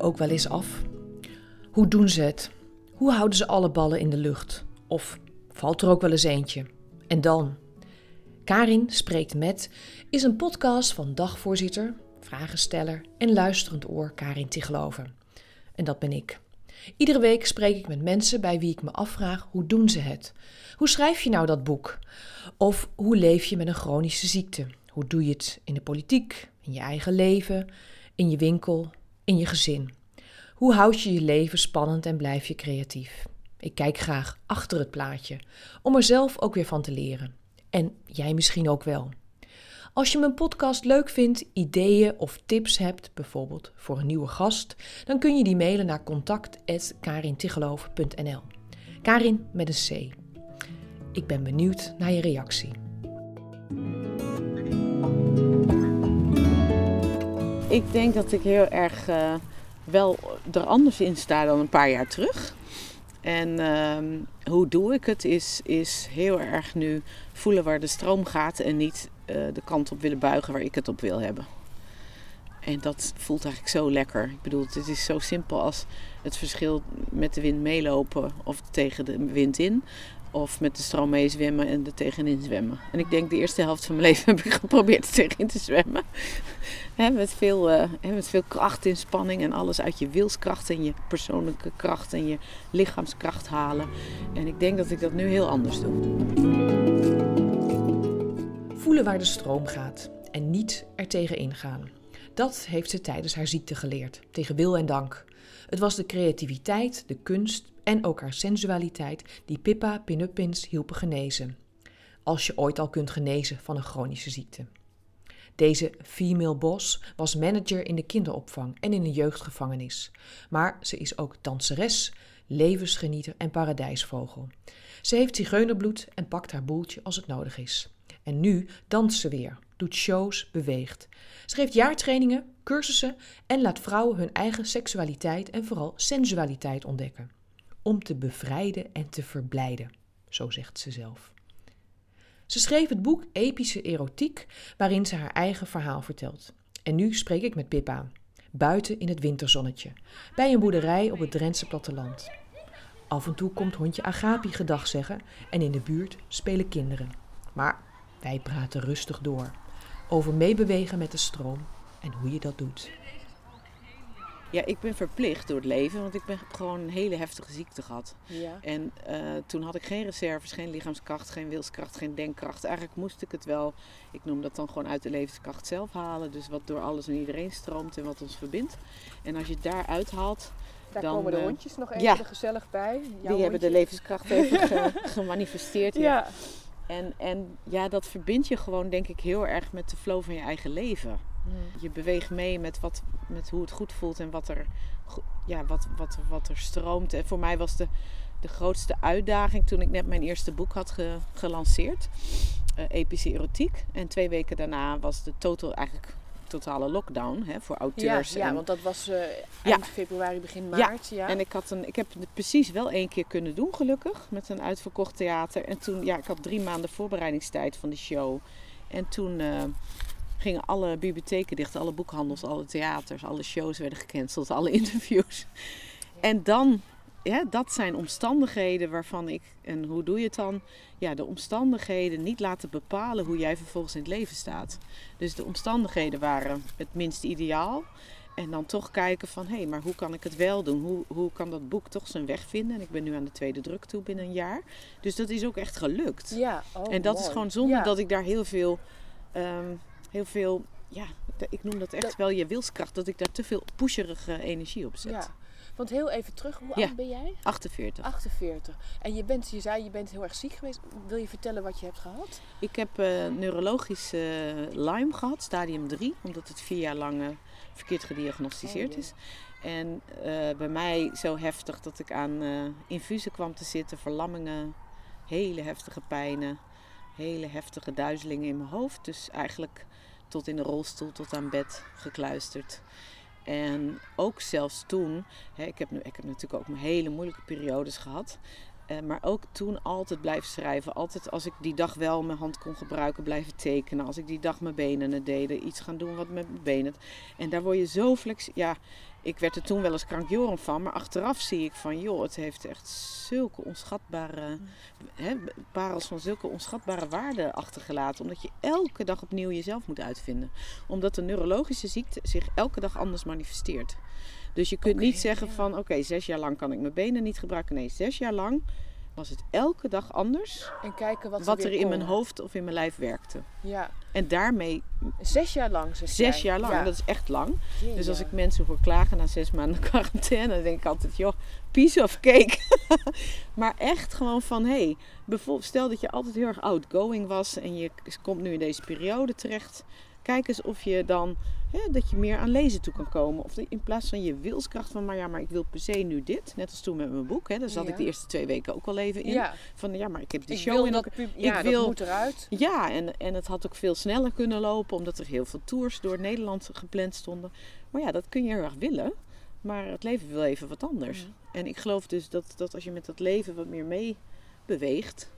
ook wel eens af? Hoe doen ze het? Hoe houden ze alle ballen in de lucht? Of valt er ook wel eens eentje? En dan? Karin spreekt met is een podcast van dagvoorzitter, vragensteller en luisterend oor Karin Tigeloven. En dat ben ik. Iedere week spreek ik met mensen bij wie ik me afvraag hoe doen ze het? Hoe schrijf je nou dat boek? Of hoe leef je met een chronische ziekte? Hoe doe je het in de politiek, in je eigen leven, in je winkel, in je gezin? Hoe houd je je leven spannend en blijf je creatief? Ik kijk graag achter het plaatje, om er zelf ook weer van te leren. En jij misschien ook wel. Als je mijn podcast leuk vindt, ideeën of tips hebt, bijvoorbeeld voor een nieuwe gast, dan kun je die mailen naar contact.karintigeloof.nl. Karin met een C. Ik ben benieuwd naar je reactie. Ik denk dat ik heel erg uh, wel er anders in sta dan een paar jaar terug. En uh, hoe doe ik het? Is, is heel erg nu voelen waar de stroom gaat en niet uh, de kant op willen buigen waar ik het op wil hebben. En dat voelt eigenlijk zo lekker. Ik bedoel, het is zo simpel als het verschil met de wind meelopen of tegen de wind in. Of met de stroom mee zwemmen en er tegenin zwemmen. En ik denk de eerste helft van mijn leven heb ik geprobeerd er tegenin te zwemmen. met, veel, uh, met veel kracht, inspanning en alles uit je wilskracht en je persoonlijke kracht en je lichaamskracht halen. En ik denk dat ik dat nu heel anders doe. Voelen waar de stroom gaat en niet er tegen ingaan. Dat heeft ze tijdens haar ziekte geleerd, tegen wil en dank. Het was de creativiteit, de kunst en ook haar sensualiteit die Pippa Pinuppins hielpen genezen. Als je ooit al kunt genezen van een chronische ziekte. Deze female boss was manager in de kinderopvang en in een jeugdgevangenis. Maar ze is ook danseres, levensgenieter en paradijsvogel. Ze heeft zigeunerbloed en pakt haar boeltje als het nodig is. En nu danst ze weer, doet shows, beweegt. Ze geeft jaartrainingen, cursussen en laat vrouwen hun eigen seksualiteit en vooral sensualiteit ontdekken. Om te bevrijden en te verblijden, zo zegt ze zelf. Ze schreef het boek Epische Erotiek, waarin ze haar eigen verhaal vertelt. En nu spreek ik met Pippa, buiten in het winterzonnetje, bij een boerderij op het Drentse platteland. Af en toe komt hondje Agapi gedag zeggen en in de buurt spelen kinderen. Maar wij praten rustig door over meebewegen met de stroom en hoe je dat doet. Ja, ik ben verplicht door het leven, want ik ben gewoon een hele heftige ziekte gehad. Ja. En uh, toen had ik geen reserves, geen lichaamskracht, geen wilskracht, geen denkkracht. Eigenlijk moest ik het wel, ik noem dat dan gewoon uit de levenskracht zelf halen. Dus wat door alles en iedereen stroomt en wat ons verbindt. En als je het daar uithaalt, daar dan, komen de uh, hondjes nog even ja, gezellig bij. die hebben de levenskracht even ge, gemanifesteerd. Ja. ja. En, en ja, dat verbindt je gewoon, denk ik, heel erg met de flow van je eigen leven. Hmm. Je beweegt mee met, wat, met hoe het goed voelt en wat er, ja, wat, wat, wat er stroomt. En voor mij was de, de grootste uitdaging toen ik net mijn eerste boek had ge, gelanceerd. Uh, epische erotiek. En twee weken daarna was de total eigenlijk totale lockdown hè, voor auteurs. Ja, ja en, want dat was uh, eind februari, begin maart. Ja. ja. en ik, had een, ik heb het precies wel één keer kunnen doen, gelukkig, met een uitverkocht theater. En toen, ja, ik had drie maanden voorbereidingstijd van de show. En toen uh, gingen alle bibliotheken dicht, alle boekhandels, alle theaters, alle shows werden gecanceld, alle interviews. En dan ja, dat zijn omstandigheden waarvan ik, en hoe doe je het dan? Ja, de omstandigheden niet laten bepalen hoe jij vervolgens in het leven staat. Dus de omstandigheden waren het minst ideaal. En dan toch kijken van, hé, hey, maar hoe kan ik het wel doen? Hoe, hoe kan dat boek toch zijn weg vinden? En ik ben nu aan de tweede druk toe binnen een jaar. Dus dat is ook echt gelukt. Ja, oh, en dat mooi. is gewoon zonder ja. dat ik daar heel veel, um, heel veel, ja, ik noem dat echt dat... wel je wilskracht. Dat ik daar te veel pusherige energie op zet. Ja. Want heel even terug, hoe ja, oud ben jij? 48. 48. En je, bent, je zei je bent heel erg ziek geweest. Wil je vertellen wat je hebt gehad? Ik heb uh, neurologische uh, Lyme gehad, stadium 3. Omdat het vier jaar lang uh, verkeerd gediagnosticeerd oh, is. En eh, bij mij zo heftig dat ik aan infusen kwam te zitten. Verlammingen, hele heftige pijnen. Hele heftige duizelingen in mijn hoofd. Dus eigenlijk tot in de rolstoel, tot aan bed gekluisterd. En ook zelfs toen, hè, ik, heb ik heb natuurlijk ook mijn hele moeilijke periodes gehad. Uh, maar ook toen altijd blijven schrijven. Altijd als ik die dag wel mijn hand kon gebruiken, blijven tekenen. Als ik die dag mijn benen deden, iets gaan doen wat met mijn benen. En daar word je zo flexibel. Ja, ik werd er toen wel eens krankjoren van, maar achteraf zie ik van, joh, het heeft echt zulke onschatbare, hè, parels van zulke onschatbare waarden achtergelaten. Omdat je elke dag opnieuw jezelf moet uitvinden. Omdat de neurologische ziekte zich elke dag anders manifesteert. Dus je kunt niet zeggen ja. van, oké, zes jaar lang kan ik mijn benen niet gebruiken. Nee, zes jaar lang was het elke dag anders En kijken wat, wat er, in mijn hoofd of in mijn lijf werkte. Ja, En daarmee zes jaar lang zeg zes jij. jaar lang, Ja. dat is echt lang. Dus als Ja. ik mensen hoor klagen na zes maanden quarantaine, dan denk ik altijd, joh, piece of cake. maar echt gewoon van, hé, hey, bijvoorbeeld, stel dat je altijd heel erg outgoing was en je komt nu in deze periode terecht. Kijk eens of je dan, hè, dat je meer aan lezen toe kan komen. Of in plaats van je wilskracht van, maar ja, maar ik wil per se nu dit. Net als toen met mijn boek, hè, daar zat Ja. ik de eerste twee weken ook wel even in. Ja, Van, ja, maar ik heb die ik show wil in dat, pub- ja, ik wil- dat moet eruit. ja, en, en het had ook veel sneller kunnen lopen, omdat er heel veel tours door Nederland gepland stonden. Maar ja, dat kun je heel erg willen. Maar het leven wil even wat anders. En ik geloof dus dat, dat als je met dat leven wat meer mee beweegt.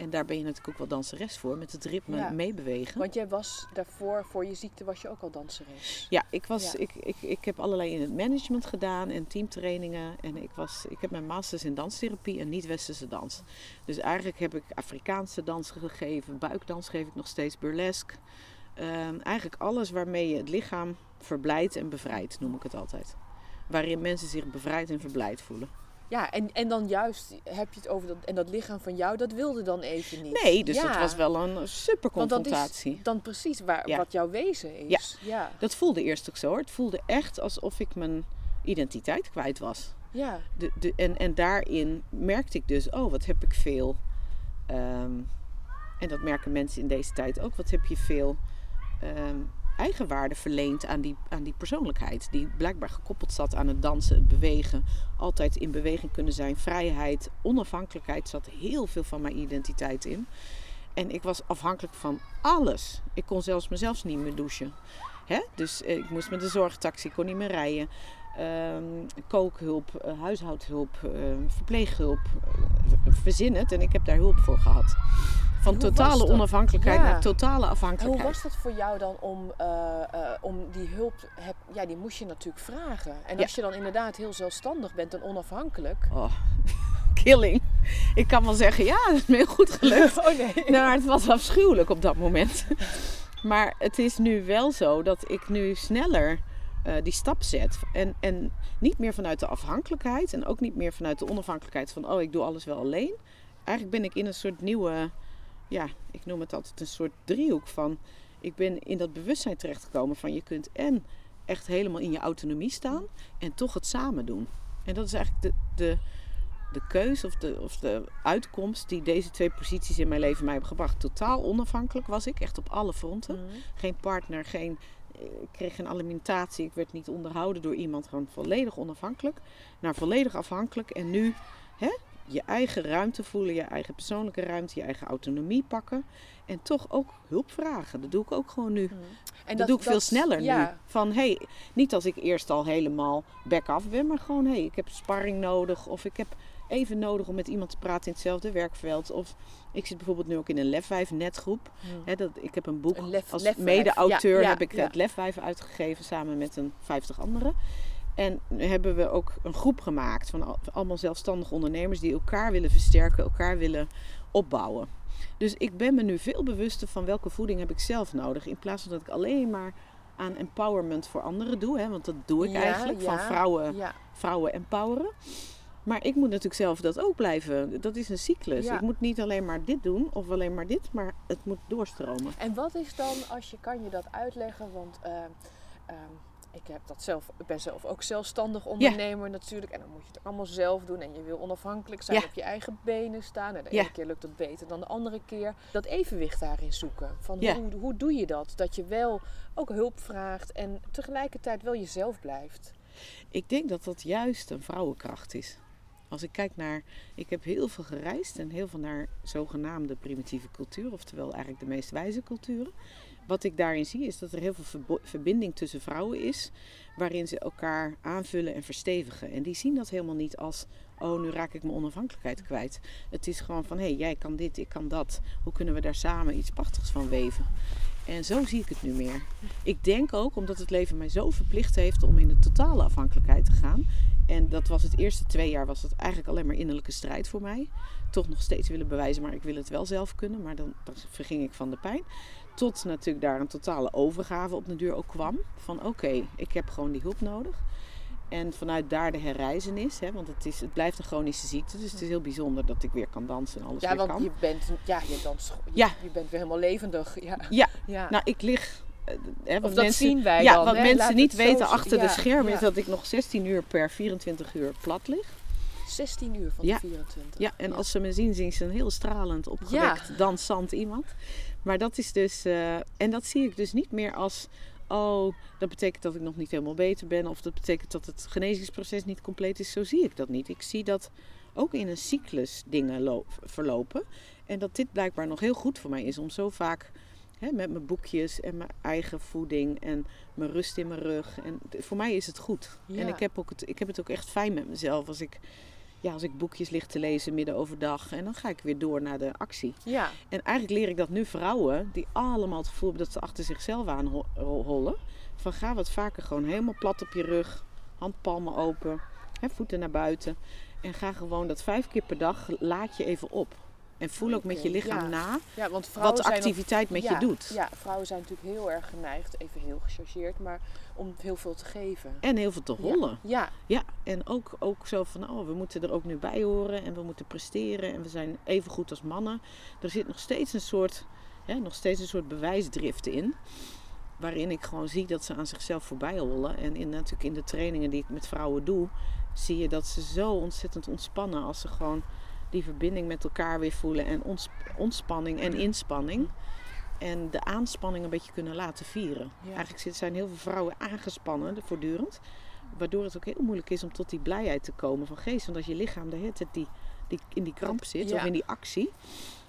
En daar ben je natuurlijk ook wel danseres voor, met het ritme Ja. meebewegen. Want jij was daarvoor, voor je ziekte, was je ook al danseres. Ja, ik, was, Ja. Ik, ik, ik heb allerlei in het management gedaan en teamtrainingen. En ik, was, ik heb mijn masters in danstherapie en niet-westerse dans. Dus eigenlijk heb ik Afrikaanse dans gegeven, buikdans geef ik nog steeds, burlesque. Ehm, eigenlijk alles waarmee je het lichaam verblijdt en bevrijdt, noem ik het altijd. Waarin mensen zich bevrijd en verblijd voelen. Ja, en, en dan juist heb je het over dat, en dat lichaam van jou, dat wilde dan even niet. Nee, dus Ja, dat was wel een super Want dat is confrontatie. dan precies waar, Ja. wat jouw wezen is. Ja. Dat voelde eerst ook zo hoor. Het voelde echt alsof ik mijn identiteit kwijt was. Ja. De, de, en, en daarin merkte ik dus, oh, wat heb ik veel. ehm, en dat merken mensen in deze tijd ook. Wat heb je veel ehm, eigenwaarde verleend aan die, aan die persoonlijkheid. Die blijkbaar gekoppeld zat aan het dansen, het bewegen. Altijd in beweging kunnen zijn. Vrijheid, onafhankelijkheid zat heel veel van mijn identiteit in. En ik was afhankelijk van alles. Ik kon zelfs mezelf niet meer douchen. Hè? Dus eh, ik moest met de zorgtaxi, kon niet meer rijden. Ehm, kookhulp, eh, huishoudhulp, eh, verpleeghulp. eh, verzin het. En ik heb daar hulp voor gehad. Van totale onafhankelijkheid Ja. naar totale En hoe afhankelijkheid. was dat voor jou dan om, eh, om die hulp, heb, ja die moest je natuurlijk vragen. En Ja. als je dan inderdaad heel zelfstandig bent en onafhankelijk. Oh, killing. Ik kan wel zeggen, ja, dat is me heel goed gelukt. Oh nee. Nou, maar het was afschuwelijk op dat moment. Maar het is nu wel zo dat ik nu sneller eh, die stap zet. En, en niet meer vanuit de afhankelijkheid en ook niet meer vanuit de onafhankelijkheid van, oh, ik doe alles wel alleen. Eigenlijk ben ik in een soort nieuwe, ja, ik noem het altijd een soort driehoek van, ik ben in dat bewustzijn terechtgekomen van, je kunt en echt helemaal in je autonomie staan en toch het samen doen. En dat is eigenlijk de, de, de keus of de, of de uitkomst die deze twee posities in mijn leven mij hebben gebracht. Totaal onafhankelijk was ik, echt op alle fronten. Mhm. Geen partner, geen, ik kreeg geen alimentatie, ik werd niet onderhouden door iemand. Gewoon volledig onafhankelijk. Naar volledig afhankelijk en nu hè, je eigen ruimte voelen, je eigen persoonlijke ruimte, je eigen autonomie pakken. En toch ook hulp vragen. Dat doe ik ook gewoon nu. Mhm. En dat, doe ik veel sneller nu. Van hey, niet als ik eerst al helemaal back-af ben, maar gewoon hey, ik heb sparring nodig. Of ik heb even nodig om met iemand te praten in hetzelfde werkveld. Of ik zit bijvoorbeeld nu ook in een Lefwijf netgroep. Hè, dat, ik heb een boek Een lef- als mede-auteur Ja, ja, heb ik ja. het Lefwijf uitgegeven samen met een vijftig anderen. En nu hebben we ook een groep gemaakt van al- allemaal zelfstandige ondernemers die elkaar willen versterken, elkaar willen opbouwen. Dus ik ben me nu veel bewuster van welke voeding heb ik zelf nodig. In plaats van dat ik alleen maar aan empowerment voor anderen doe. Hè, want dat doe ik Ja, eigenlijk. Van vrouwen, Ja. vrouwen empoweren. Maar ik moet natuurlijk zelf dat ook blijven. Dat is een cyclus. Ja. Ik moet niet alleen maar dit doen of alleen maar dit. Maar het moet doorstromen. En wat is dan, als je kan je dat uitleggen, want eh, ehm, ik heb dat zelf, ben zelf ook zelfstandig ondernemer natuurlijk. En dan moet je het allemaal zelf doen. En je wil onafhankelijk zijn, Ja. op je eigen benen staan. En de Ja. ene keer lukt dat beter dan de andere keer. Dat evenwicht daarin zoeken. Van hoe, hoe doe je dat? Dat je wel ook hulp vraagt en tegelijkertijd wel jezelf blijft. Ik denk dat dat juist een vrouwenkracht is. Als ik kijk naar. Ik heb heel veel gereisd en heel veel naar zogenaamde primitieve cultuur, oftewel eigenlijk de meest wijze culturen. Wat ik daarin zie is dat er heel veel verbinding tussen vrouwen is, waarin ze elkaar aanvullen en verstevigen. En die zien dat helemaal niet als, oh nu raak ik mijn onafhankelijkheid kwijt. Het is gewoon van, hé, hey, jij kan dit, ik kan dat. Hoe kunnen we daar samen iets prachtigs van weven? En zo zie ik het nu meer. Ik denk ook omdat het leven mij zo verplicht heeft om in de totale afhankelijkheid te gaan. En dat was het eerste twee jaar was het eigenlijk alleen maar innerlijke strijd voor mij. Toch nog steeds willen bewijzen, maar ik wil het wel zelf kunnen. Maar dan, dan verging ik van de pijn. Tot natuurlijk daar een totale overgave op de ook kwam. Van oké, ik heb gewoon die hulp nodig. En vanuit daar de herreizenis, hè, want het, is, het blijft een chronische ziekte. Dus het is heel bijzonder dat ik weer kan dansen en alles Ja, weer want kan. je bent, ja, je, danst, je, Ja. je bent weer helemaal levendig. Ja. Ja, ja. nou ik lig... eh, Hè, of wat dat mensen, zien wij ja, dan. wat hè? mensen niet weten achter Ja, de schermen is dat ik nog 16 uur per 24 uur plat lig. 16 uur van de 24. Ja, en als ze me zien, zien ze een heel stralend, opgewekt, dansant iemand. Maar dat is dus... eh, en dat zie ik dus niet meer als... Oh, dat betekent dat ik nog niet helemaal beter ben. Of dat betekent dat het genezingsproces niet compleet is. Zo zie ik dat niet. Ik zie dat ook in een cyclus dingen lo- verlopen. En dat dit blijkbaar nog heel goed voor mij is. Om zo vaak hè, met mijn boekjes en mijn eigen voeding en mijn rust in mijn rug. En voor mij is het goed. Ja. En ik heb, ook het, ik heb het ook echt fijn met mezelf als ik, ja, als ik boekjes lig te lezen midden overdag. En dan ga ik weer door naar de actie. Ja. En eigenlijk leer ik dat nu vrouwen die allemaal het gevoel hebben dat ze achter zichzelf aan hollen. Van ga wat vaker gewoon helemaal plat op je rug, handpalmen open, hè, voeten naar buiten. En ga gewoon dat vijf keer per dag laat je even op. En voel ook met je lichaam ja. na ja, want wat de activiteit met ja, je doet. Ja, vrouwen zijn natuurlijk heel erg geneigd, even heel gechargeerd, maar om heel veel te geven. En heel veel te Ja. hollen. Ja, Ja, en ook, ook zo van, oh, we moeten er ook nu bij horen en we moeten presteren en we zijn even goed als mannen. Er zit nog steeds een soort, hè, nog steeds een soort bewijsdrift in. Waarin ik gewoon zie dat ze aan zichzelf voorbij hollen. En in, natuurlijk in de trainingen die ik met vrouwen doe, zie je dat ze zo ontzettend ontspannen als ze gewoon die verbinding met elkaar weer voelen. En ontspanning en inspanning. En de aanspanning een beetje kunnen laten vieren. Ja. Eigenlijk zijn heel veel vrouwen aangespannen, voortdurend. Waardoor het ook heel moeilijk is om tot die blijheid te komen van geest. Want als je lichaam de hele tijd die, die, in die kramp zit Ja. of in die actie.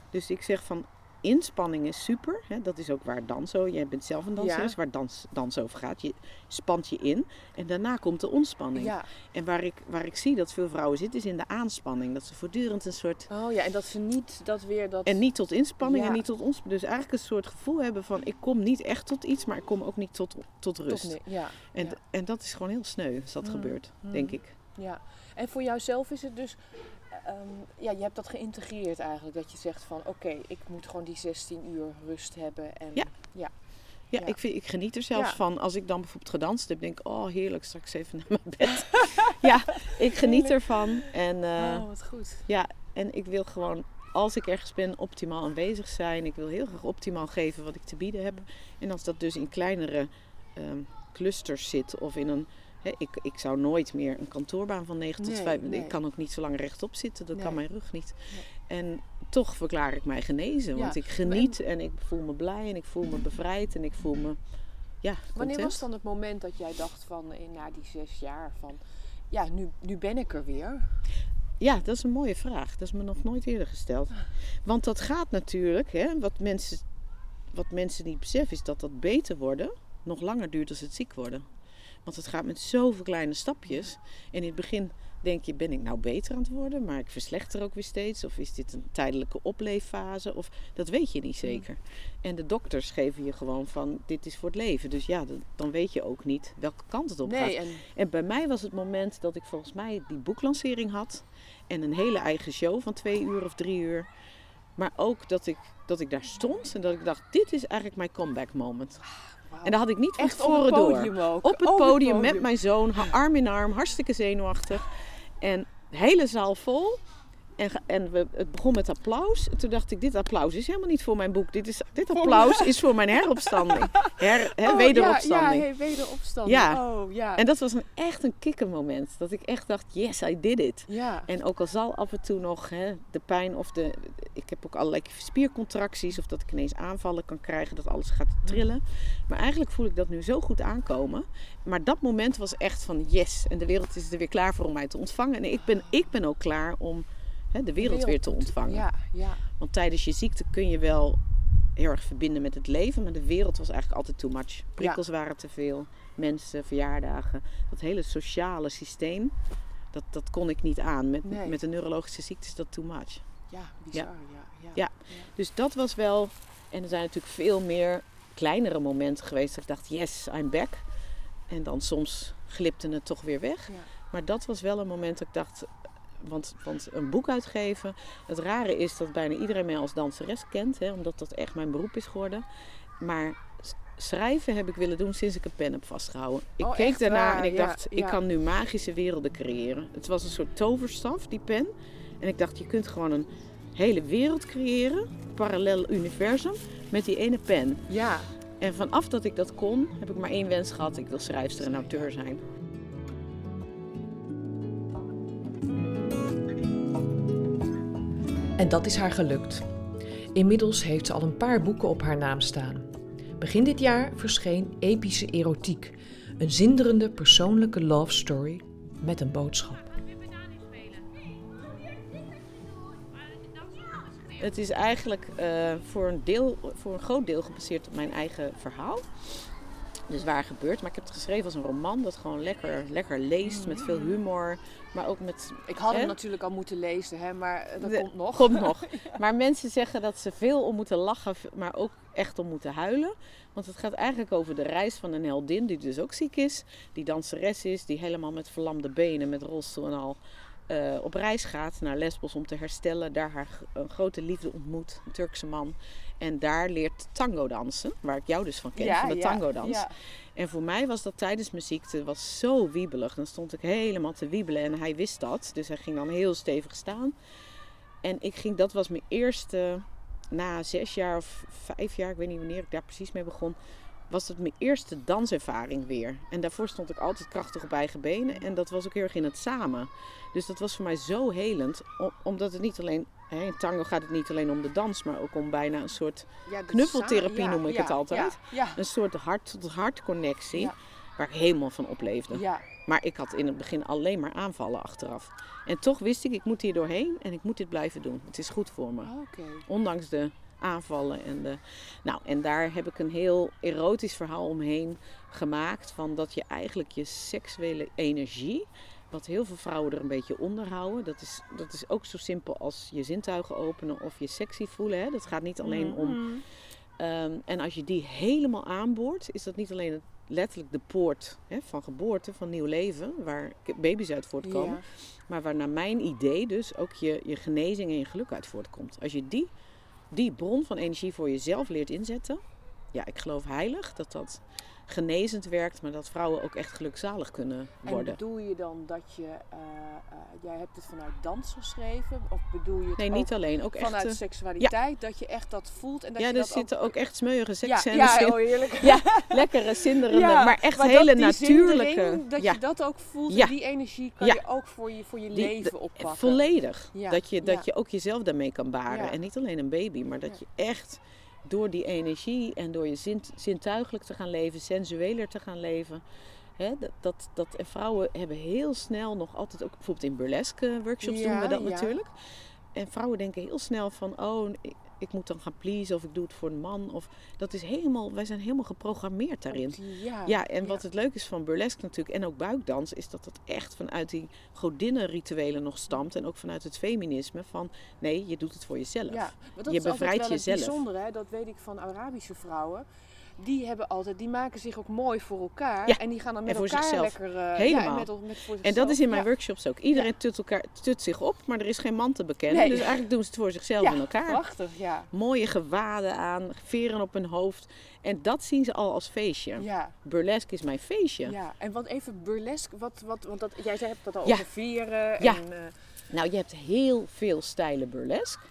Dus ik zeg van inspanning is super. Hè? Dat is ook waar dans zo. Jij bent zelf een danseres, Ja. waar dans, dans over gaat. Je spant je in en daarna komt de ontspanning. ja. En waar ik, waar ik zie dat veel vrouwen zitten, is in de aanspanning. Dat ze voortdurend een soort. Oh ja, en dat ze niet dat weer dat... En niet tot inspanning Ja. en niet tot ontspanning. Dus eigenlijk een soort gevoel hebben van: ik kom niet echt tot iets, maar ik kom ook niet tot, tot Tot rust. nee, ja. En, en dat is gewoon heel sneu als dat Mm. gebeurt, Mm. denk ik. Ja, en voor jouzelf is het dus, ehm, ja, je hebt dat geïntegreerd eigenlijk. Dat je zegt van, oké, ik moet gewoon die 16 uur rust hebben. En, Ja. ja. Ja, Ja. Ik, vind, ik geniet er zelfs Ja. van. Als ik dan bijvoorbeeld gedanst heb, denk ik, oh heerlijk, straks even naar mijn bed. ja, ik geniet Heerlijk. ervan. En, eh, oh, wat goed. ja, en ik wil gewoon, als ik ergens ben, optimaal aanwezig zijn. Ik wil heel graag optimaal geven wat ik te bieden heb. En als dat dus in kleinere ehm, clusters zit of in een... Ik, ik zou nooit meer een kantoorbaan van 9 tot Nee, 5... nee. Ik kan ook niet zo lang rechtop zitten, dat kan mijn rug niet. En toch verklaar ik mij genezen. Want Ja, ik geniet en ik voel me blij en ik voel me bevrijd en ik voel me... Ja, Wanneer was dan het moment dat jij dacht van, in, na die zes jaar, van, ja, nu, nu ben ik er weer. Ja, dat is een mooie vraag. Dat is me nog nooit eerder gesteld. Want dat gaat natuurlijk, hè, wat, mensen, wat mensen niet beseffen, is dat dat beter worden nog langer duurt als het ziek worden. Want het gaat met zoveel kleine stapjes. En in het begin denk je, ben ik nou beter aan het worden? Maar ik verslechter ook weer steeds. Of is dit een tijdelijke opleeffase? Of dat weet je niet zeker. En de dokters geven je gewoon van, dit is voor het leven. Dus ja, dan- weet je ook niet welke kant het op gaat. En En bij mij was het moment dat ik volgens mij die boeklancering had. En een hele eigen show van twee uur of drie uur. Maar ook dat ik, dat ik daar stond en dat ik dacht, dit is eigenlijk mijn comeback moment. En dat had ik niet van echt op tevoren door. ook. Op het podium met mijn zoon, arm in arm, hartstikke zenuwachtig. En de hele zaal vol. En, en we, het begon met applaus. En toen dacht ik, dit applaus is helemaal niet voor mijn boek. Dit, is, dit applaus is voor mijn heropstanding. Her, Oh, wederopstanding. Ja, wederopstanding. Ja. Oh, ja. En dat was een, echt een kikkermoment. Dat ik echt dacht, yes, I did it. ja. En ook al zal af en toe nog hè, de pijn of de... Ik heb ook allerlei spiercontracties of dat ik ineens aanvallen kan krijgen, dat alles gaat trillen. Maar eigenlijk voel ik dat nu zo goed aankomen. Maar dat moment was echt van yes, en de wereld is er weer klaar voor om mij te ontvangen. En ik ben, ik ben ook klaar om hè, de wereld weer te ontvangen. Ja, ja. Want tijdens je ziekte kun je wel heel erg verbinden met het leven, maar de wereld was eigenlijk altijd too much. Prikkels waren te veel, mensen, verjaardagen, dat hele sociale systeem, dat, dat kon ik niet aan. Met, Nee. met een neurologische ziekte is dat too much. Ja, bizar. Ja. Ja. Ja. Dus dat was wel, en er zijn natuurlijk veel meer kleinere momenten geweest dat ik dacht, yes, I'm back. En dan soms glipte het toch weer weg. Maar dat was wel een moment dat ik dacht, want, want een boek uitgeven. Het rare is dat bijna iedereen mij als danseres kent, hè, omdat dat echt mijn beroep is geworden. Maar schrijven heb ik willen doen sinds ik een pen heb vastgehouden. Ik Oh, keek daarna en ik Ja, dacht, ik ja. kan nu magische werelden creëren. Het was een soort toverstaf, die pen. En ik dacht, je kunt gewoon een hele wereld creëren, een parallel universum, met die ene pen. Ja. En vanaf dat ik dat kon, heb ik maar één wens gehad. Ik wil schrijfster en auteur zijn. En dat is haar gelukt. Inmiddels heeft ze al een paar boeken op haar naam staan. Begin dit jaar verscheen Epische Erotiek, een zinderende persoonlijke love story met een boodschap. Het is eigenlijk eh, voor, een deel, voor een groot deel gebaseerd op mijn eigen verhaal. Dus waar gebeurt. Maar ik heb het geschreven als een roman dat gewoon lekker, lekker leest. Met veel humor. Maar ook met... Ik had hem natuurlijk al moeten lezen, hè, maar eh, dat De- komt nog. Komt nog. Maar mensen zeggen dat ze veel om moeten lachen. Maar ook echt om moeten huilen. Want het gaat eigenlijk over de reis van een heldin. Die dus ook ziek is. Die danseres is. Die helemaal met verlamde benen. Met rolstoel en al. eh, op reis gaat naar Lesbos om te herstellen. Daar haar een grote liefde ontmoet. Een Turkse man. En daar leert tango dansen. Waar ik jou dus van ken. van de tango dans. Ja. En voor mij was dat tijdens mijn ziekte was zo wiebelig. Dan stond ik helemaal te wiebelen en hij wist dat. Dus hij ging dan heel stevig staan. En ik ging, dat was mijn eerste, na zes jaar of vijf jaar, ik weet niet wanneer ik daar precies mee begon, was het mijn eerste danservaring weer. En daarvoor stond ik altijd krachtig op eigen benen. En dat was ook heel erg in het samen. Dus dat was voor mij zo helend. om- Omdat het niet alleen, hè, in tango gaat het niet alleen om de dans, maar ook om bijna een soort Ja, Knuffel-therapie noem ik het altijd. Een soort hart-tot-hart connectie. Waar ik helemaal van opleefde. ja, Maar ik had in het begin alleen maar aanvallen achteraf. En toch wist ik, ik moet hier doorheen en ik moet dit blijven doen. Het is goed voor me. Ondanks de aanvallen en de... Nou, en daar heb ik een heel erotisch verhaal omheen gemaakt. Van dat je eigenlijk je seksuele energie... Wat heel veel vrouwen er een beetje onder houden. Dat is, dat is ook zo simpel als je zintuigen openen of je sexy voelen. Hè? Dat gaat niet alleen om Mhm. Ehm, en als je die helemaal aanboort, is dat niet alleen het- letterlijk de poort hè, van geboorte, van nieuw leven, waar baby's uit voortkomen, Ja. maar waar naar mijn idee dus ook je, je genezing en je geluk uit voortkomt. Als je die, die bron van energie voor jezelf leert inzetten, ja, ik geloof heilig dat dat genezend werkt, maar dat vrouwen ook echt gelukzalig kunnen En worden. bedoel je dan dat je, eh, eh, jij hebt het vanuit dans geschreven? Of bedoel je het Nee, ook niet alleen, ook echt. vanuit eh, seksualiteit? Dat je echt dat voelt en dat ja, je er dat zitten ook... ook echt smeuïge ja, seksscènes ja, in. oh, heerlijk. Ja, lekkere, zinderende, Ja, maar echt maar dat hele die natuurlijke. Dat ja. je dat ook voelt Ja. en die energie kan Ja. je ook voor je, voor je Die- leven oppakken. Volledig. Ja, Dat, je, dat ja. je ook jezelf daarmee kan baren. Ja. En niet alleen een baby, maar dat je echt door die energie en door je zint, zintuigelijk te gaan leven, sensueler te gaan leven. Hè, dat, dat, dat, en vrouwen hebben heel snel nog altijd ook, bijvoorbeeld in burlesque workshops doen we dat ja. natuurlijk. En vrouwen denken heel snel van, oh, ik, moet dan gaan pleasen of ik doe het voor een man. Of, dat is helemaal, wij zijn helemaal geprogrammeerd daarin. Ja, Ja, en wat het leuk is van burlesque natuurlijk en ook buikdans, is dat dat echt vanuit die godinnenrituelen nog stamt. En ook vanuit het feminisme van nee, je doet het voor jezelf. Ja, maar dat Je is bevrijdt wel het jezelf. bijzondere, hè? dat weet ik van Arabische vrouwen. Die hebben altijd, die maken zich ook mooi voor elkaar. Ja, En die gaan dan met elkaar zichzelf. lekker. eh, Helemaal. Ja, en, met, met voor En dat is in mijn Ja. workshops ook. Iedereen tut, elkaar, tut zich op, maar er is geen man te bekennen. Nee. Dus eigenlijk doen ze het voor zichzelf Ja, en elkaar. Prachtig, ja. Mooie gewaden aan, veren op hun hoofd. En dat zien ze al als feestje. Ja, Burlesque is mijn feestje. ja. En wat even burlesque, wat, wat, want dat, jij hebt dat al Ja. over veren. Ja. En, eh, Nou, je hebt heel veel stijlen burlesque.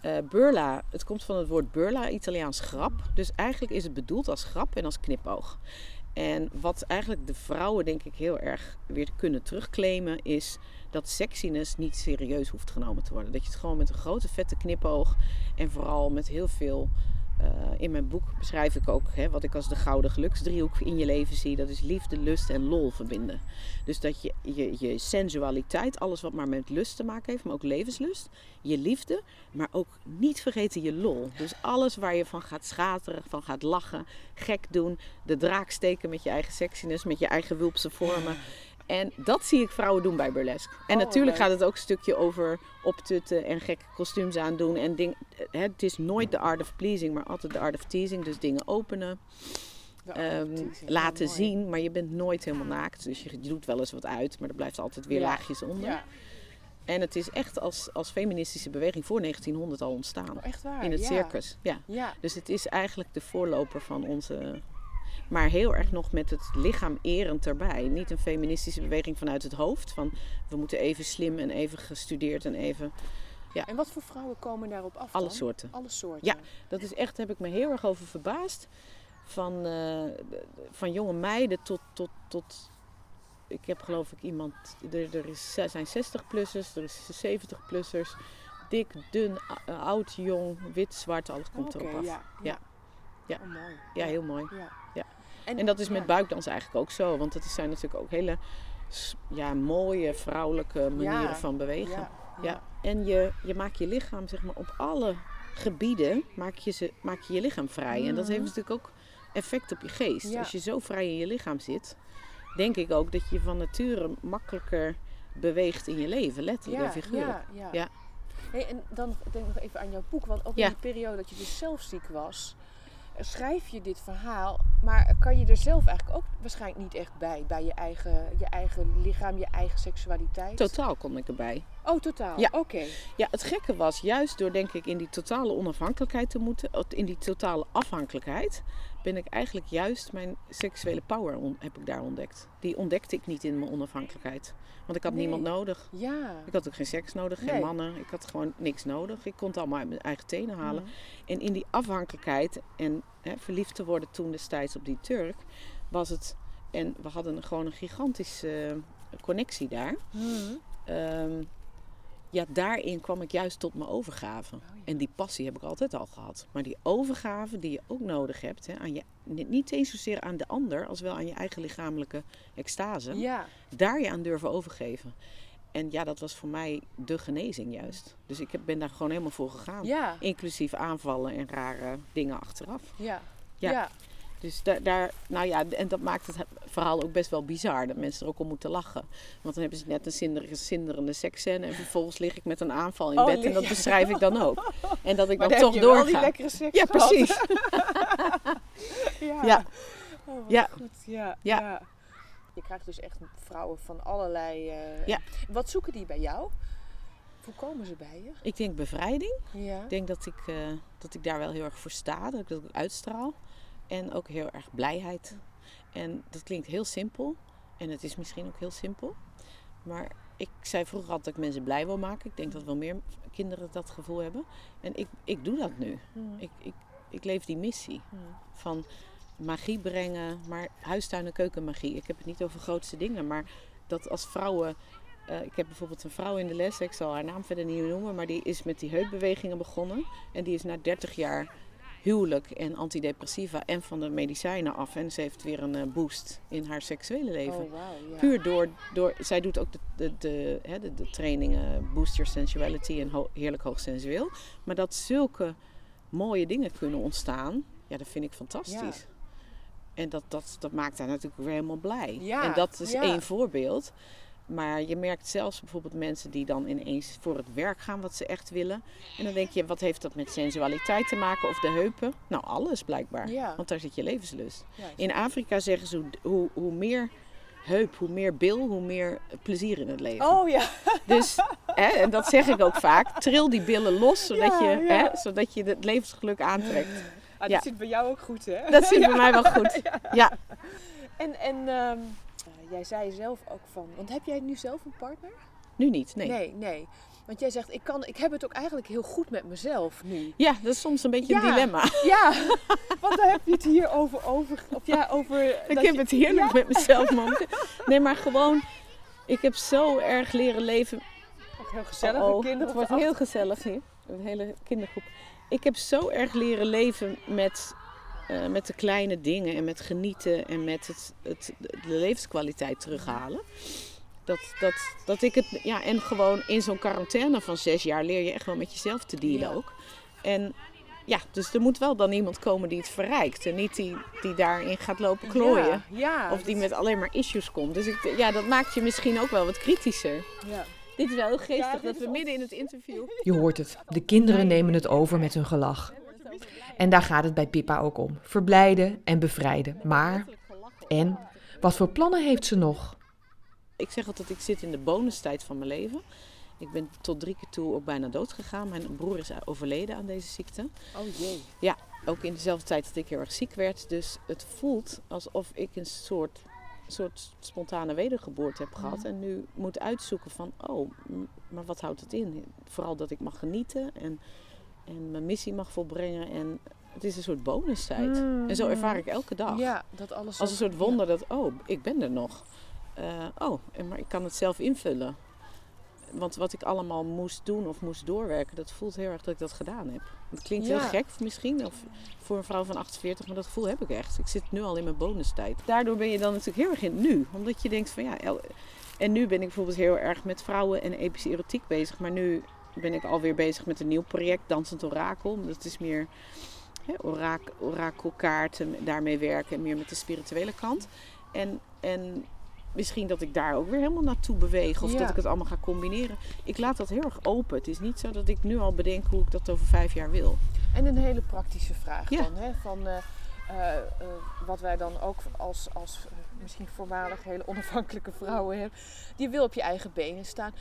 Eh, burla, het komt van het woord burla, Italiaans grap. Dus eigenlijk is het bedoeld als grap en als knipoog. En wat eigenlijk de vrouwen denk ik heel erg weer kunnen terugclaimen is dat sexiness niet serieus hoeft genomen te worden. Dat je het gewoon met een grote vette knipoog en vooral met heel veel... eh, in mijn boek beschrijf ik ook hè, wat ik als de gouden geluksdriehoek in je leven zie. Dat is liefde, lust en lol verbinden. Dus dat je, je je sensualiteit, alles wat maar met lust te maken heeft, maar ook levenslust, je liefde, maar ook niet vergeten je lol. Dus alles waar je van gaat schateren, van gaat lachen, gek doen, de draak steken met je eigen sexiness, met je eigen wulpse vormen. En dat zie ik vrouwen doen bij burlesque. En Oh, natuurlijk leuk. gaat het ook een stukje over optutten en gekke kostuums aandoen en ding, het is nooit de art of pleasing, maar altijd de art of teasing. Dus dingen openen, ehm, laten mooi. zien, maar je bent nooit helemaal naakt. Dus je, doet wel eens wat uit, maar er blijft altijd weer Ja. laagjes onder. Ja, En het is echt als, als feministische beweging voor 1900 al ontstaan. oh, echt waar. in het ja. circus. Ja, Dus het is eigenlijk de voorloper van onze. Maar heel erg nog met het lichaam erend erbij. Niet een feministische beweging vanuit het hoofd. Van we moeten even slim en even gestudeerd en even. en wat voor vrouwen komen daarop af Alle dan? soorten. Alle soorten? Ja. Dat is echt, daar heb ik me heel erg over verbaasd. Van, eh, van jonge meiden tot, tot, tot. Ik heb geloof ik iemand. Er, er is, zijn 60-plussers, er is 70-plussers. Dik, dun, oud, jong, wit, zwart, alles komt erop af. ja. Ja. Ja. Oh, mooi. Ja, heel mooi. Ja. Ja. En dat is met ja. buikdans eigenlijk ook zo. Want het zijn natuurlijk ook hele ja, mooie vrouwelijke manieren Ja. van bewegen. Ja, Ja. En je, je maakt je lichaam zeg maar, op alle gebieden maak je, ze, maak je je lichaam vrij. En dat heeft Mhm. natuurlijk ook effect op je geest. Ja. Als je zo vrij in je lichaam zit, denk ik ook dat je van nature makkelijker beweegt in je leven. Letterlijk en figuurlijk. Ja, ja. Ja. Hey, en dan denk ik nog even aan jouw boek. Want ook Ja. in die periode dat je dus zelf ziek was, schrijf je dit verhaal. Maar kan je er zelf eigenlijk ook waarschijnlijk niet echt bij? Bij je eigen, je eigen lichaam, je eigen seksualiteit? Totaal kon ik erbij. Oh, totaal? Ja. Oké. Ja, het gekke was juist door denk ik in die totale onafhankelijkheid te moeten, in die totale afhankelijkheid, ben ik eigenlijk juist mijn seksuele power on- heb ik daar ontdekt. Die ontdekte ik niet in mijn onafhankelijkheid. Want ik had Nee. niemand nodig. Ja. Ik had ook geen seks nodig, geen Nee. mannen. Ik had gewoon niks nodig. Ik kon het allemaal uit mijn eigen tenen halen. Mhm. En in die afhankelijkheid en hè, verliefd te worden toen destijds op die Turk, was het. En we hadden gewoon een gigantische eh, connectie daar. Mhm. Ehm, ja, daarin kwam ik juist tot mijn overgave. Oh, ja. En die passie heb ik altijd al gehad. Maar die overgave die je ook nodig hebt, hè, aan je, niet eens zozeer aan de ander, als wel aan je eigen lichamelijke extase, Ja. daar je aan durven overgeven. En ja, dat was voor mij de genezing juist. Dus ik heb, ben daar gewoon helemaal voor gegaan. Ja. Inclusief aanvallen en rare dingen achteraf. Ja. Ja. Ja. Dus daar, daar, nou ja, en dat maakt het verhaal ook best wel bizar. Dat mensen er ook om moeten lachen. Want dan hebben ze net een zinderende, zinderende seksscène. En vervolgens lig ik met een aanval in Oh, bed. En dat beschrijf ik dan ook. En dat ik Maar dan dan toch heb je wel die doorga. lekkere seks Ja, precies. Ja. Ja. Oh, wat Ja. goed. Ja. Ja. ja. Je krijgt dus echt vrouwen van allerlei... eh, Ja. Wat zoeken die bij jou? Hoe komen ze bij je? Ik denk bevrijding. Ja. Ik denk dat ik, eh, dat ik daar wel heel erg voor sta. Dat ik dat ook uitstraal. En ook heel erg blijheid. En dat klinkt heel simpel. En het is misschien ook heel simpel. Maar ik zei vroeger altijd dat ik mensen blij wil maken. Ik denk dat wel meer kinderen dat gevoel hebben. En ik, ik doe dat nu. Ik, ik, ik leef die missie van magie brengen, maar huistuin- en keukenmagie. Ik heb het niet over grootste dingen, maar dat als vrouwen... eh, ik heb bijvoorbeeld een vrouw in de les, ik zal haar naam verder niet noemen, maar die is met die heupbewegingen begonnen. En die is na 30 jaar huwelijk en antidepressiva en van de medicijnen af. En ze heeft weer een eh, boost in haar seksuele leven. Oh. Puur door, door, zij doet ook de, de, de, hè, de, de trainingen Boost Your Sensuality en ho- Heerlijk Hoogsensueel. Maar dat zulke mooie dingen kunnen ontstaan, ja, dat vind ik fantastisch. En dat, dat, dat maakt haar natuurlijk weer helemaal blij. Ja, En dat is ja. één voorbeeld. Maar je merkt zelfs bijvoorbeeld mensen die dan ineens voor het werk gaan wat ze echt willen. En dan denk je, wat heeft dat met sensualiteit te maken of de heupen? Nou, alles blijkbaar. Ja. Want daar zit je levenslust. Juist. In Afrika zeggen ze hoe, hoe, hoe meer heup, hoe meer bil, hoe meer plezier in het leven. Oh ja. Dus, hè, en dat zeg ik ook vaak, tril die billen los, zodat, Ja, je, ja. Hè, zodat je het levensgeluk aantrekt. Ah, dat zit bij jou ook goed, hè? Dat zit bij mij wel goed. Ja, En, en ehm, eh, jij zei zelf ook van... Want heb jij nu zelf een partner? nu niet, nee. Nee, nee. Want jij zegt, ik, kan, ik heb het ook eigenlijk heel goed met mezelf nu. Ja, dat is soms een beetje Ja. een dilemma. Ja, want dan heb je het hier over... over of ja, over Ik heb je- het heerlijk Ja. met mezelf, man. Nee, maar gewoon, ik heb zo erg leren leven Ook heel gezellig, Oh, kinderen het wordt heel gezellig hier. Een hele kindergroep. Ik heb zo erg leren leven met, eh, met de kleine dingen en met genieten en met het, het, de levenskwaliteit terughalen. Dat, dat, dat ik het, ja, en gewoon in zo'n quarantaine van zes jaar leer je echt wel met jezelf te dealen Ja. ook. En ja, dus er moet wel dan iemand komen die het verrijkt en niet die, die daarin gaat lopen klooien. Ja, ja, Of die dat- met alleen maar issues komt. Dus ik, ja, dat maakt je misschien ook wel wat kritischer. Ja. Dit is wel heel geestig dat we midden in het interview... Je hoort het. De kinderen nemen het over met hun gelach. En daar gaat het bij Pippa ook om. Verblijden en bevrijden. Maar, en, wat voor plannen heeft ze nog? Ik zeg altijd, ik zit in de bonustijd van mijn leven. Ik ben tot drie keer toe ook bijna dood gegaan. Mijn broer is overleden aan deze ziekte. Oh jee. Ja, ook in dezelfde tijd dat ik heel erg ziek werd. Dus het voelt alsof ik een soort, soort spontane wedergeboorte heb gehad. En nu moet uitzoeken van, oh, maar wat houdt het in? Vooral dat ik mag genieten en, en mijn missie mag volbrengen. En het is een soort bonustijd. En zo ervaar ik elke dag. Ja, dat alles Als een soort wonder dat, oh, ik ben er nog. Eh, oh, maar ik kan het zelf invullen. Want wat ik allemaal moest doen of moest doorwerken, dat voelt heel erg dat ik dat gedaan heb. Het klinkt Ja. heel gek misschien, of voor een vrouw van 48, maar dat gevoel heb ik echt. Ik zit nu al in mijn bonustijd. Daardoor ben je dan natuurlijk heel erg in het nu. Omdat je denkt van ja, en nu ben ik bijvoorbeeld heel erg met vrouwen en epische erotiek bezig. Maar nu ben ik alweer bezig met een nieuw project, Dansend Orakel. Dat is meer orak, orakelkaarten, daarmee werken en meer met de spirituele kant. En, en misschien dat ik daar ook weer helemaal naartoe beweeg of Ja. dat ik het allemaal ga combineren. Ik laat dat heel erg open. Het is niet zo dat ik nu al bedenk hoe ik dat over vijf jaar wil. En een hele praktische vraag Ja. dan. Hè, van, eh, eh, eh, wat wij dan ook als, als eh, misschien voormalig hele onafhankelijke vrouwen hebben. Die wil op je eigen benen staan.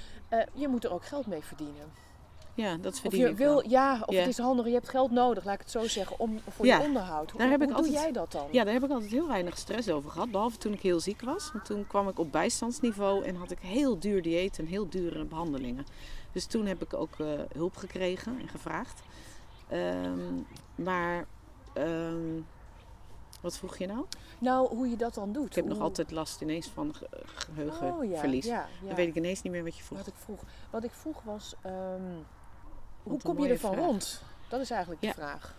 Je moet er ook geld mee verdienen. Ja, dat Of verdien je ik wil, wel. ja, of Ja. het is handig. Je hebt geld nodig, laat ik het zo zeggen, om, voor Ja. je onderhoud. Hoe, Daar heb hoe ik doe altijd- jij dat dan? Ja, daar heb ik altijd heel weinig stress over gehad. Behalve toen ik heel ziek was. Want toen kwam ik op bijstandsniveau en had ik heel duur dieet en heel dure behandelingen. Dus toen heb ik ook hulp gekregen en gevraagd. Ehm, maar, ehm, wat vroeg je nou? Nou, hoe je dat dan doet. Ik heb nog altijd last ineens van oh, ja, geheugenverlies. Ja, ja. Dan weet ik ineens niet meer wat je vroeg. Wat ik vroeg, wat ik vroeg was, ehm, hoe kom je ervan vraag. rond? Dat is eigenlijk de vraag.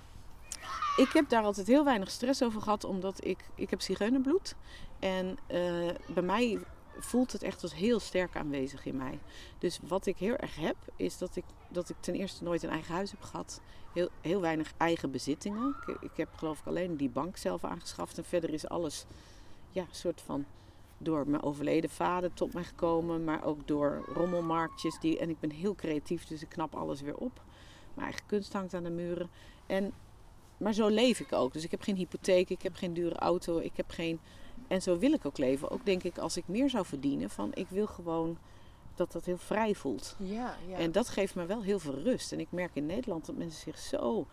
Ik heb daar altijd heel weinig stress over gehad, omdat ik, ik heb zigeunerbloed. En eh, bij mij voelt het echt als heel sterk aanwezig in mij. Dus wat ik heel erg heb, is dat ik, dat ik ten eerste nooit een eigen huis heb gehad. Heel, heel weinig eigen bezittingen. Ik, ik heb geloof ik alleen die bank zelf aangeschaft. En verder is alles, ja, soort van door mijn overleden vader tot mij gekomen. Maar ook door rommelmarktjes. Die, en ik ben heel creatief, dus ik knap alles weer op. Mijn eigen kunst hangt aan de muren. En maar zo leef ik ook. Dus ik heb geen hypotheek, ik heb geen dure auto, ik heb geen. En zo wil ik ook leven. Ook denk ik, als ik meer zou verdienen, van ik wil gewoon dat dat heel vrij voelt. Ja, ja. En dat geeft me wel heel veel rust. En ik merk in Nederland dat mensen zich zo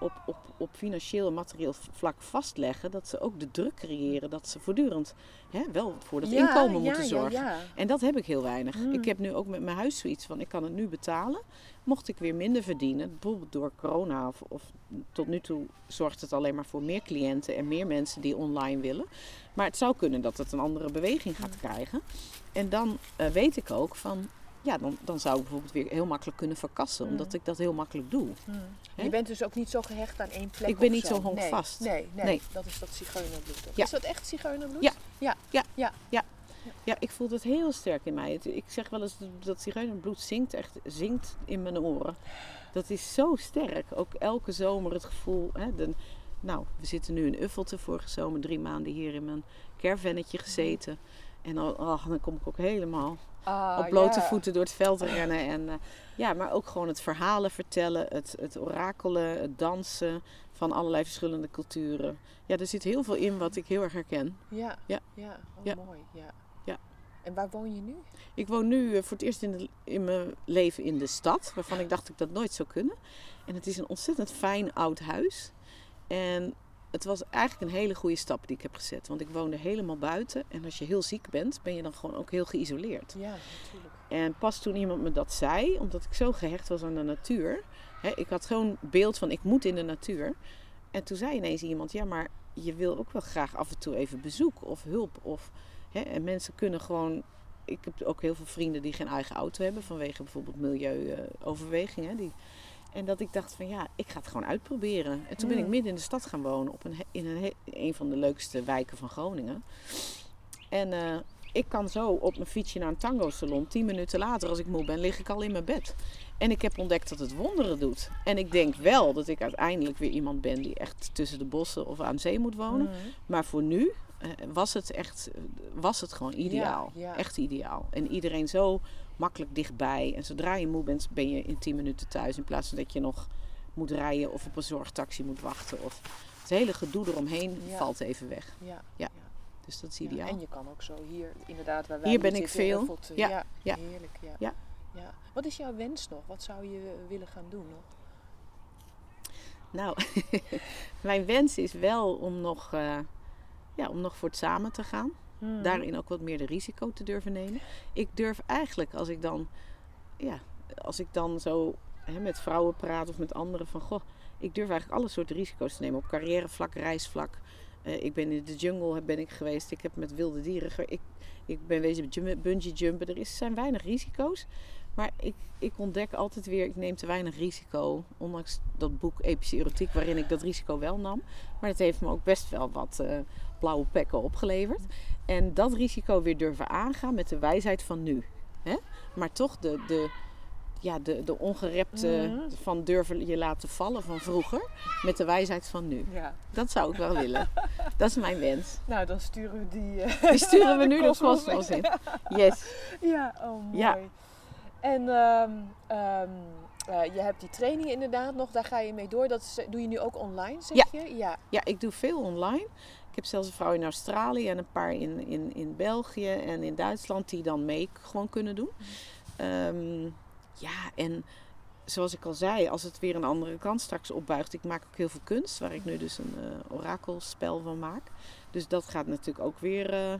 op, op, op financieel en materieel vlak vastleggen, dat ze ook de druk creëren dat ze voortdurend hè, wel voor dat Ja, inkomen ja, moeten zorgen. ja. En dat heb ik heel weinig. Mm. Ik heb nu ook met mijn huis zoiets van, ik kan het nu betalen. Mocht ik weer minder verdienen, bijvoorbeeld door corona of, of tot nu toe zorgt het alleen maar voor meer cliënten en meer mensen die online willen. Maar het zou kunnen dat het een andere beweging gaat Mm. krijgen. En dan eh, weet ik ook van, ja, dan, dan zou ik bijvoorbeeld weer heel makkelijk kunnen verkassen, Mm. omdat ik dat heel makkelijk doe. Hè? Je bent dus ook niet zo gehecht aan één plek Ik ben niet zo honkvast. Nee, nee, nee, Nee. dat is dat zigeunerbloed. Ja. Is dat echt zigeunerbloed? Ja. ja. Ja. ja. Ja, ik voel dat heel sterk in mij. Ik zeg wel eens dat- dat zigeunerbloed zingt, echt zingt in mijn oren. Dat is zo sterk. Ook elke zomer het gevoel. Hè, de, nou, we zitten nu in Uffelte vorige zomer, drie maanden hier in mijn caravannetje gezeten. En dan, oh, dan kom ik ook helemaal Ah, op blote voeten door het veld rennen. En, eh, ja, maar ook gewoon het verhalen vertellen, het, het orakelen, het dansen van allerlei verschillende culturen. Ja, er zit heel veel in wat ik heel erg herken. Ja, Ja. ja. Oh, Ja. mooi. Ja. Ja. En waar woon je nu? Ik woon nu eh, voor het eerst in, de, in mijn leven in de stad, waarvan ik dacht ik dat nooit zou kunnen. En het is een ontzettend fijn oud huis. En het was eigenlijk een hele goede stap die ik heb gezet. Want ik woonde helemaal buiten. En als je heel ziek bent, ben je dan gewoon ook heel geïsoleerd. Ja, natuurlijk. En pas toen iemand me dat zei, omdat ik zo gehecht was aan de natuur. Hè, ik had zo'n beeld van ik moet in de natuur. En toen zei ineens iemand, ja maar je wil ook wel graag af en toe even bezoek of hulp. Of, hè, en mensen kunnen gewoon... Ik heb ook heel veel vrienden die geen eigen auto hebben vanwege bijvoorbeeld milieuoverwegingen. die en dat ik dacht van ja, ik ga het gewoon uitproberen. En toen ben ik midden in de stad gaan wonen, op een, in een, een van de leukste wijken van Groningen. En eh, ik kan zo op mijn fietsje naar een tango salon. Tien minuten later, als ik moe ben, lig ik al in mijn bed. En ik heb ontdekt dat het wonderen doet. En ik denk wel dat ik uiteindelijk weer iemand ben die echt tussen de bossen of aan zee moet wonen. Mhm. Maar voor nu eh, was het echt, was het gewoon ideaal. ja. Echt ideaal. En iedereen zo makkelijk dichtbij. En zodra je moe bent, ben je in 10 minuten thuis. In plaats van dat je nog moet rijden of op een zorgtaxi moet wachten. Of het hele gedoe eromheen Ja. valt even weg. Ja. Ja. Dus dat is ideaal. En je kan ook zo hier, inderdaad, waar wij Hier ben ik veel. Ja, ja. heerlijk. Ja. Ja. Wat is jouw wens nog? Wat zou je willen gaan doen nog? Nou, mijn wens is wel om nog, eh, ja, om nog voor het samen te gaan. Mhm. Daarin ook wat meer de risico te durven nemen. Ik durf eigenlijk, als ik dan, ja, als ik dan zo hè, met vrouwen praat of met anderen, van goh, ik durf eigenlijk alle soorten risico's te nemen. Op carrièrevlak, reisvlak. Eh, ik ben in de jungle ben ik geweest. Ik heb met wilde dieren. Ik, ik ben wezen bungee jumpen. Er is, zijn weinig risico's. Maar ik, ik ontdek altijd weer, ik neem te weinig risico. Ondanks dat boek Epische Erotiek, waarin ik dat risico wel nam. Maar het heeft me ook best wel wat eh, blauwe pekken opgeleverd. En dat risico weer durven aangaan met de wijsheid van nu. Hè? Maar toch de, de, ja, de, de ongerepte Mhm. van durven je laten vallen van vroeger. Met de wijsheid van nu. Ja. Dat zou ik wel willen. Dat is mijn wens. Nou, dan sturen we die... eh, Die sturen we nu de kosmos in. Yes. Ja, oh mooi. Ja. En ehm, ehm, eh, je hebt die training inderdaad nog, daar ga je mee door. Dat is- doe je nu ook online, zeg Ja. je? Ja. Ja, ik doe veel online. Ik heb zelfs een vrouw in Australië en een paar in, in, in België en in Duitsland die dan mee gewoon kunnen doen. Ehm, ja, en zoals ik al zei, als het weer een andere kant straks opbuigt. Ik maak ook heel veel kunst, waar ik nu dus een eh, orakelspel van maak. Dus dat gaat natuurlijk ook weer. eh, eh,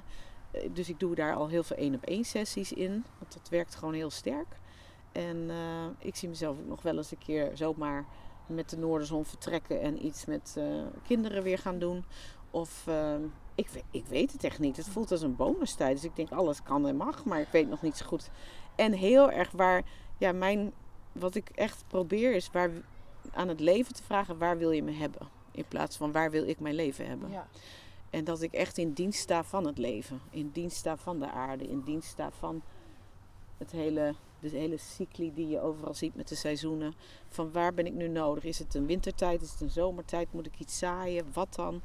dus ik doe daar al heel veel één op één sessies in. Want dat werkt gewoon heel sterk. En eh, ik zie mezelf ook nog wel eens een keer zomaar met de Noorderzon vertrekken en iets met eh, kinderen weer gaan doen. Of eh, ik, ik weet het echt niet. Het voelt als een bonustijd. Dus ik denk alles kan en mag, maar ik weet nog niet zo goed. En heel erg waar, ja, mijn, wat ik echt probeer is waar, aan het leven te vragen: waar wil je me hebben? In plaats van waar wil ik mijn leven hebben? ja. En dat ik echt in dienst sta van het leven. In dienst sta van de aarde. In dienst sta van het hele, de hele cycli die je overal ziet met de seizoenen. Van waar ben ik nu nodig? Is het een wintertijd? Is het een zomertijd? Moet ik iets zaaien? Wat dan?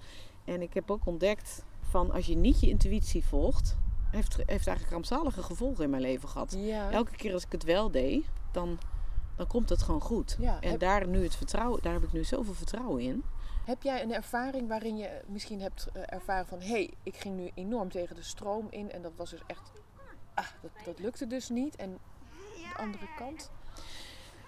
En ik heb ook ontdekt van als je niet je intuïtie volgt, heeft, heeft eigenlijk rampzalige gevolgen in mijn leven gehad. Ja. Elke keer als ik het wel deed, dan, dan komt het gewoon goed. Ja, En heb- daar nu het vertrouwen, daar heb ik nu zoveel vertrouwen in. Heb jij een ervaring waarin je misschien hebt eh, ervaren van... hé, hey, ik ging nu enorm tegen de stroom in en dat was dus echt... Ah, dat, dat lukte dus niet. En de andere kant?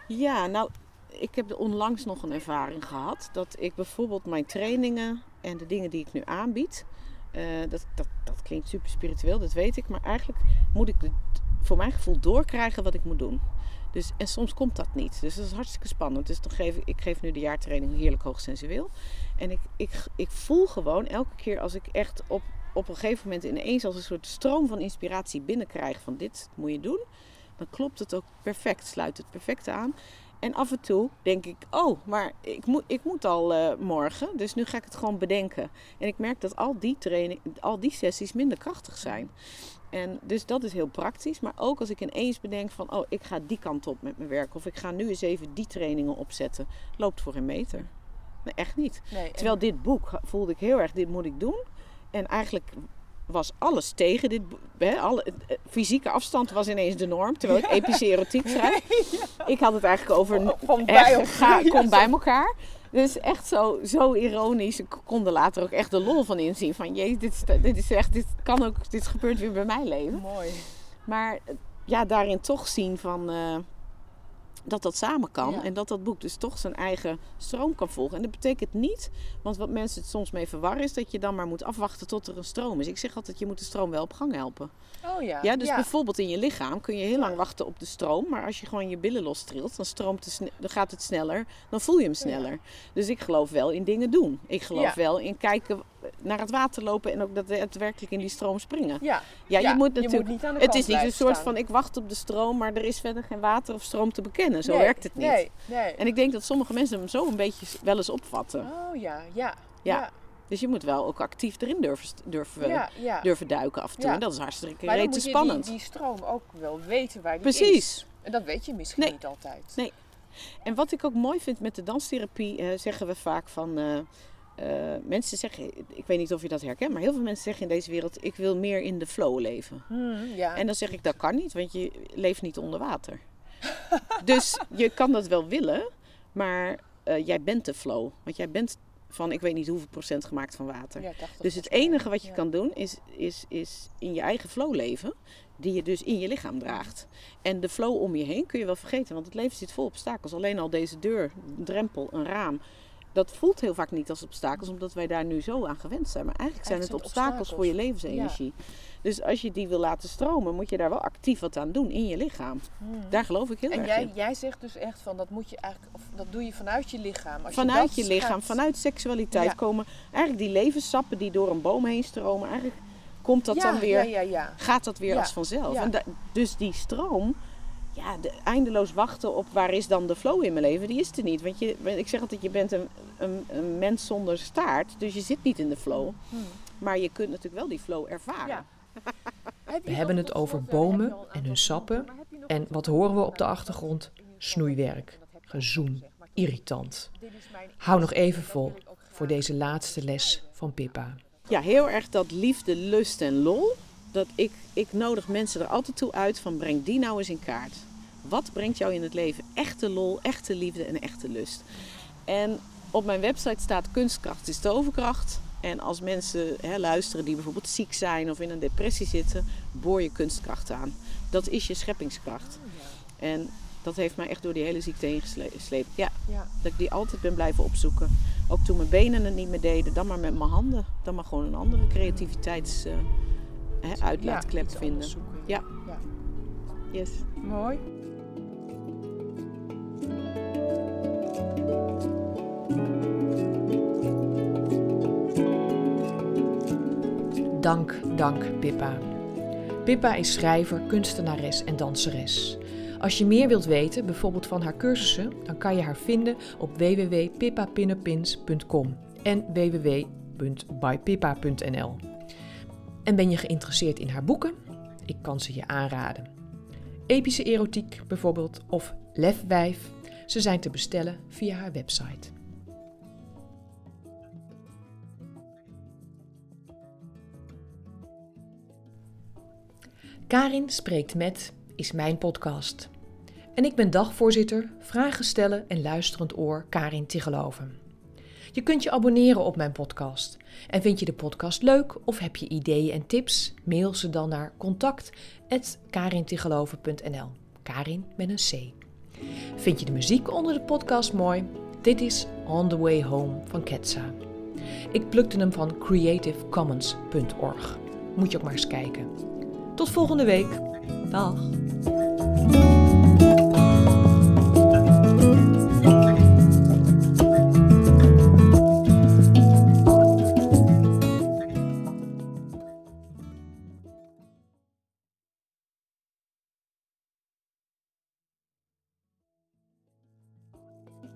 Ja, nou, ik heb onlangs nog een ervaring gehad dat ik bijvoorbeeld mijn trainingen en de dingen die ik nu aanbied, eh, dat, dat, dat klinkt super spiritueel, dat weet ik, maar eigenlijk moet ik het voor mijn gevoel doorkrijgen wat ik moet doen. Dus, en soms komt dat niet. Dus dat is hartstikke spannend. Dus dan geef ik, ik geef nu de jaartraining heerlijk hoogsensueel. En ik, ik, ik voel gewoon elke keer als ik echt op, op een gegeven moment ineens als een soort stroom van inspiratie binnenkrijg van dit moet je doen. Dan klopt het ook perfect, sluit het perfect aan. En af en toe denk ik, oh, maar ik moet, ik moet al eh, morgen, dus nu ga ik het gewoon bedenken. En ik merk dat al die, training, al die sessies minder krachtig zijn. En dus dat is heel praktisch. Maar ook als ik ineens bedenk van, oh, ik ga die kant op met mijn werk. Of ik ga nu eens even die trainingen opzetten. Loopt voor een meter. Nee, echt niet. Nee, en- Terwijl dit boek voelde ik heel erg, dit moet ik doen. En eigenlijk was alles tegen dit boek. Alle, eh, fysieke afstand was ineens de norm. Terwijl ik epische erotiek schrijf. Ik had het eigenlijk over... Van bij ga, kom bij elkaar. Dus echt zo, zo ironisch. Ik kon er later ook echt de lol van inzien. Van jee, dit, is- dit is echt, dit kan ook, dit gebeurt weer bij mijn leven. Mooi. Maar eh, ja, daarin toch zien van eh, dat dat samen kan. Ja. En dat dat boek dus toch zijn eigen stroom kan volgen. En dat betekent niet, want wat mensen het soms mee verwarren, is dat je dan maar moet afwachten tot er een stroom is. Ik zeg altijd, je moet de stroom wel op gang helpen. Oh ja. Ja, dus bijvoorbeeld in je lichaam kun je heel lang wachten op de stroom. Maar als je gewoon je billen lostrilt, dan, stroomt sne- dan gaat het sneller. Dan voel je hem sneller. Dus ik geloof wel in dingen doen. Ik geloof wel in kijken naar het water lopen en ook dat daadwerkelijk in die stroom springen. Ja, Ja, Ja, je moet je natuurlijk. moet niet aan de het is niet een soort staan. van ik wacht op de stroom, maar er is verder geen water of stroom te bekennen. Zo Nee, werkt het niet. Nee, nee. En ik denk dat sommige mensen hem zo een beetje wel eens opvatten. Oh ja, ja. Ja. Ja, Dus je moet wel ook actief erin durven, durven, ja. ja. durven duiken af en toe. En dat is hartstikke Maar dan moet je spannend. die, die stroom ook wel weten waar die is. Precies. En dat weet je misschien Nee. niet altijd. Nee. En wat ik ook mooi vind met de danstherapie, eh, zeggen we vaak van. eh, eh, mensen zeggen, ik weet niet of je dat herkent, maar heel veel mensen zeggen in deze wereld: ik wil meer in de flow leven. Hmm, ja. En dan zeg ik dat kan niet, want je leeft niet onder water. dus je kan dat wel willen, maar eh, jij bent de flow. Want jij bent van ik weet niet hoeveel procent gemaakt van water. Ja, 80 Dus het enige wat je Ja. kan doen is, is, is in je eigen flow leven, die je dus in je lichaam draagt. En de flow om je heen kun je wel vergeten, want het leven zit vol obstakels. Alleen al deze deur, een drempel, een raam, dat voelt heel vaak niet als obstakels, omdat wij daar nu zo aan gewend zijn. Maar eigenlijk zijn het zijn obstakels voor je levensenergie. Dus als je die wil laten stromen, moet je daar wel actief wat aan doen in je lichaam. Hmm. Daar geloof ik heel En erg jij, in. jij zegt dus echt van dat moet je eigenlijk, of dat doe je vanuit je lichaam. Als Vanuit je lichaam, gaat- vanuit seksualiteit Ja. komen eigenlijk die levenssappen die door een boom heen stromen. Eigenlijk komt dat ja, dan weer gaat dat weer als vanzelf. En da- dus die stroom, ja, de, eindeloos wachten op waar is dan de flow in mijn leven, die is er niet. Want je, ik zeg altijd, je bent een, een, een mens zonder staart, dus je zit niet in de flow. Hmm. Maar je kunt natuurlijk wel die flow ervaren. Ja. We hebben het over eh, bomen en hun sappen. En wat horen we je op de achtergrond? Snoeiwerk, gezoem, irritant. Hou nog even vol voor deze laatste les van Pippa. Ja, heel erg dat liefde, lust en lol. Dat ik, ik nodig mensen er altijd toe uit van breng die nou eens in kaart. Wat brengt jou in het leven echte lol, echte liefde en echte lust? En op mijn website staat kunstkracht is toverkracht. En als mensen hè, luisteren die bijvoorbeeld ziek zijn of in een depressie zitten, boor je kunstkracht aan. Dat is je scheppingskracht. En dat heeft mij echt door die hele ziekte heen gesleept. Ja, Ja. dat ik die altijd ben blijven opzoeken. Ook toen mijn benen het niet meer deden, dan maar met mijn handen. Dan maar gewoon een andere creativiteits eh, hè, uitlaatklep iets vinden. Ja. ja. Yes. Mooi. Dank, dank Pippa. Pippa is schrijver, kunstenares en danseres. Als je meer wilt weten, bijvoorbeeld van haar cursussen, dan kan je haar vinden op www.pippapinnepins.com en www.bypippa.nl. En ben je geïnteresseerd in haar boeken? Ik kan ze je aanraden. Epische erotiek bijvoorbeeld of Lefwijf. Ze zijn te bestellen via haar website. Karin spreekt met is mijn podcast. En ik ben dagvoorzitter, vragen stellen en luisterend oor Karin Tigeloven. Je kunt je abonneren op mijn podcast. En vind je de podcast leuk of heb je ideeën en tips? Mail ze dan naar contact@karintigeloven.nl. Karin met een C. Vind je de muziek onder de podcast mooi? Dit is On the Way Home van Ketsa. Ik plukte hem van creativecommons.org. Moet je ook maar eens kijken. Tot volgende week. Dag.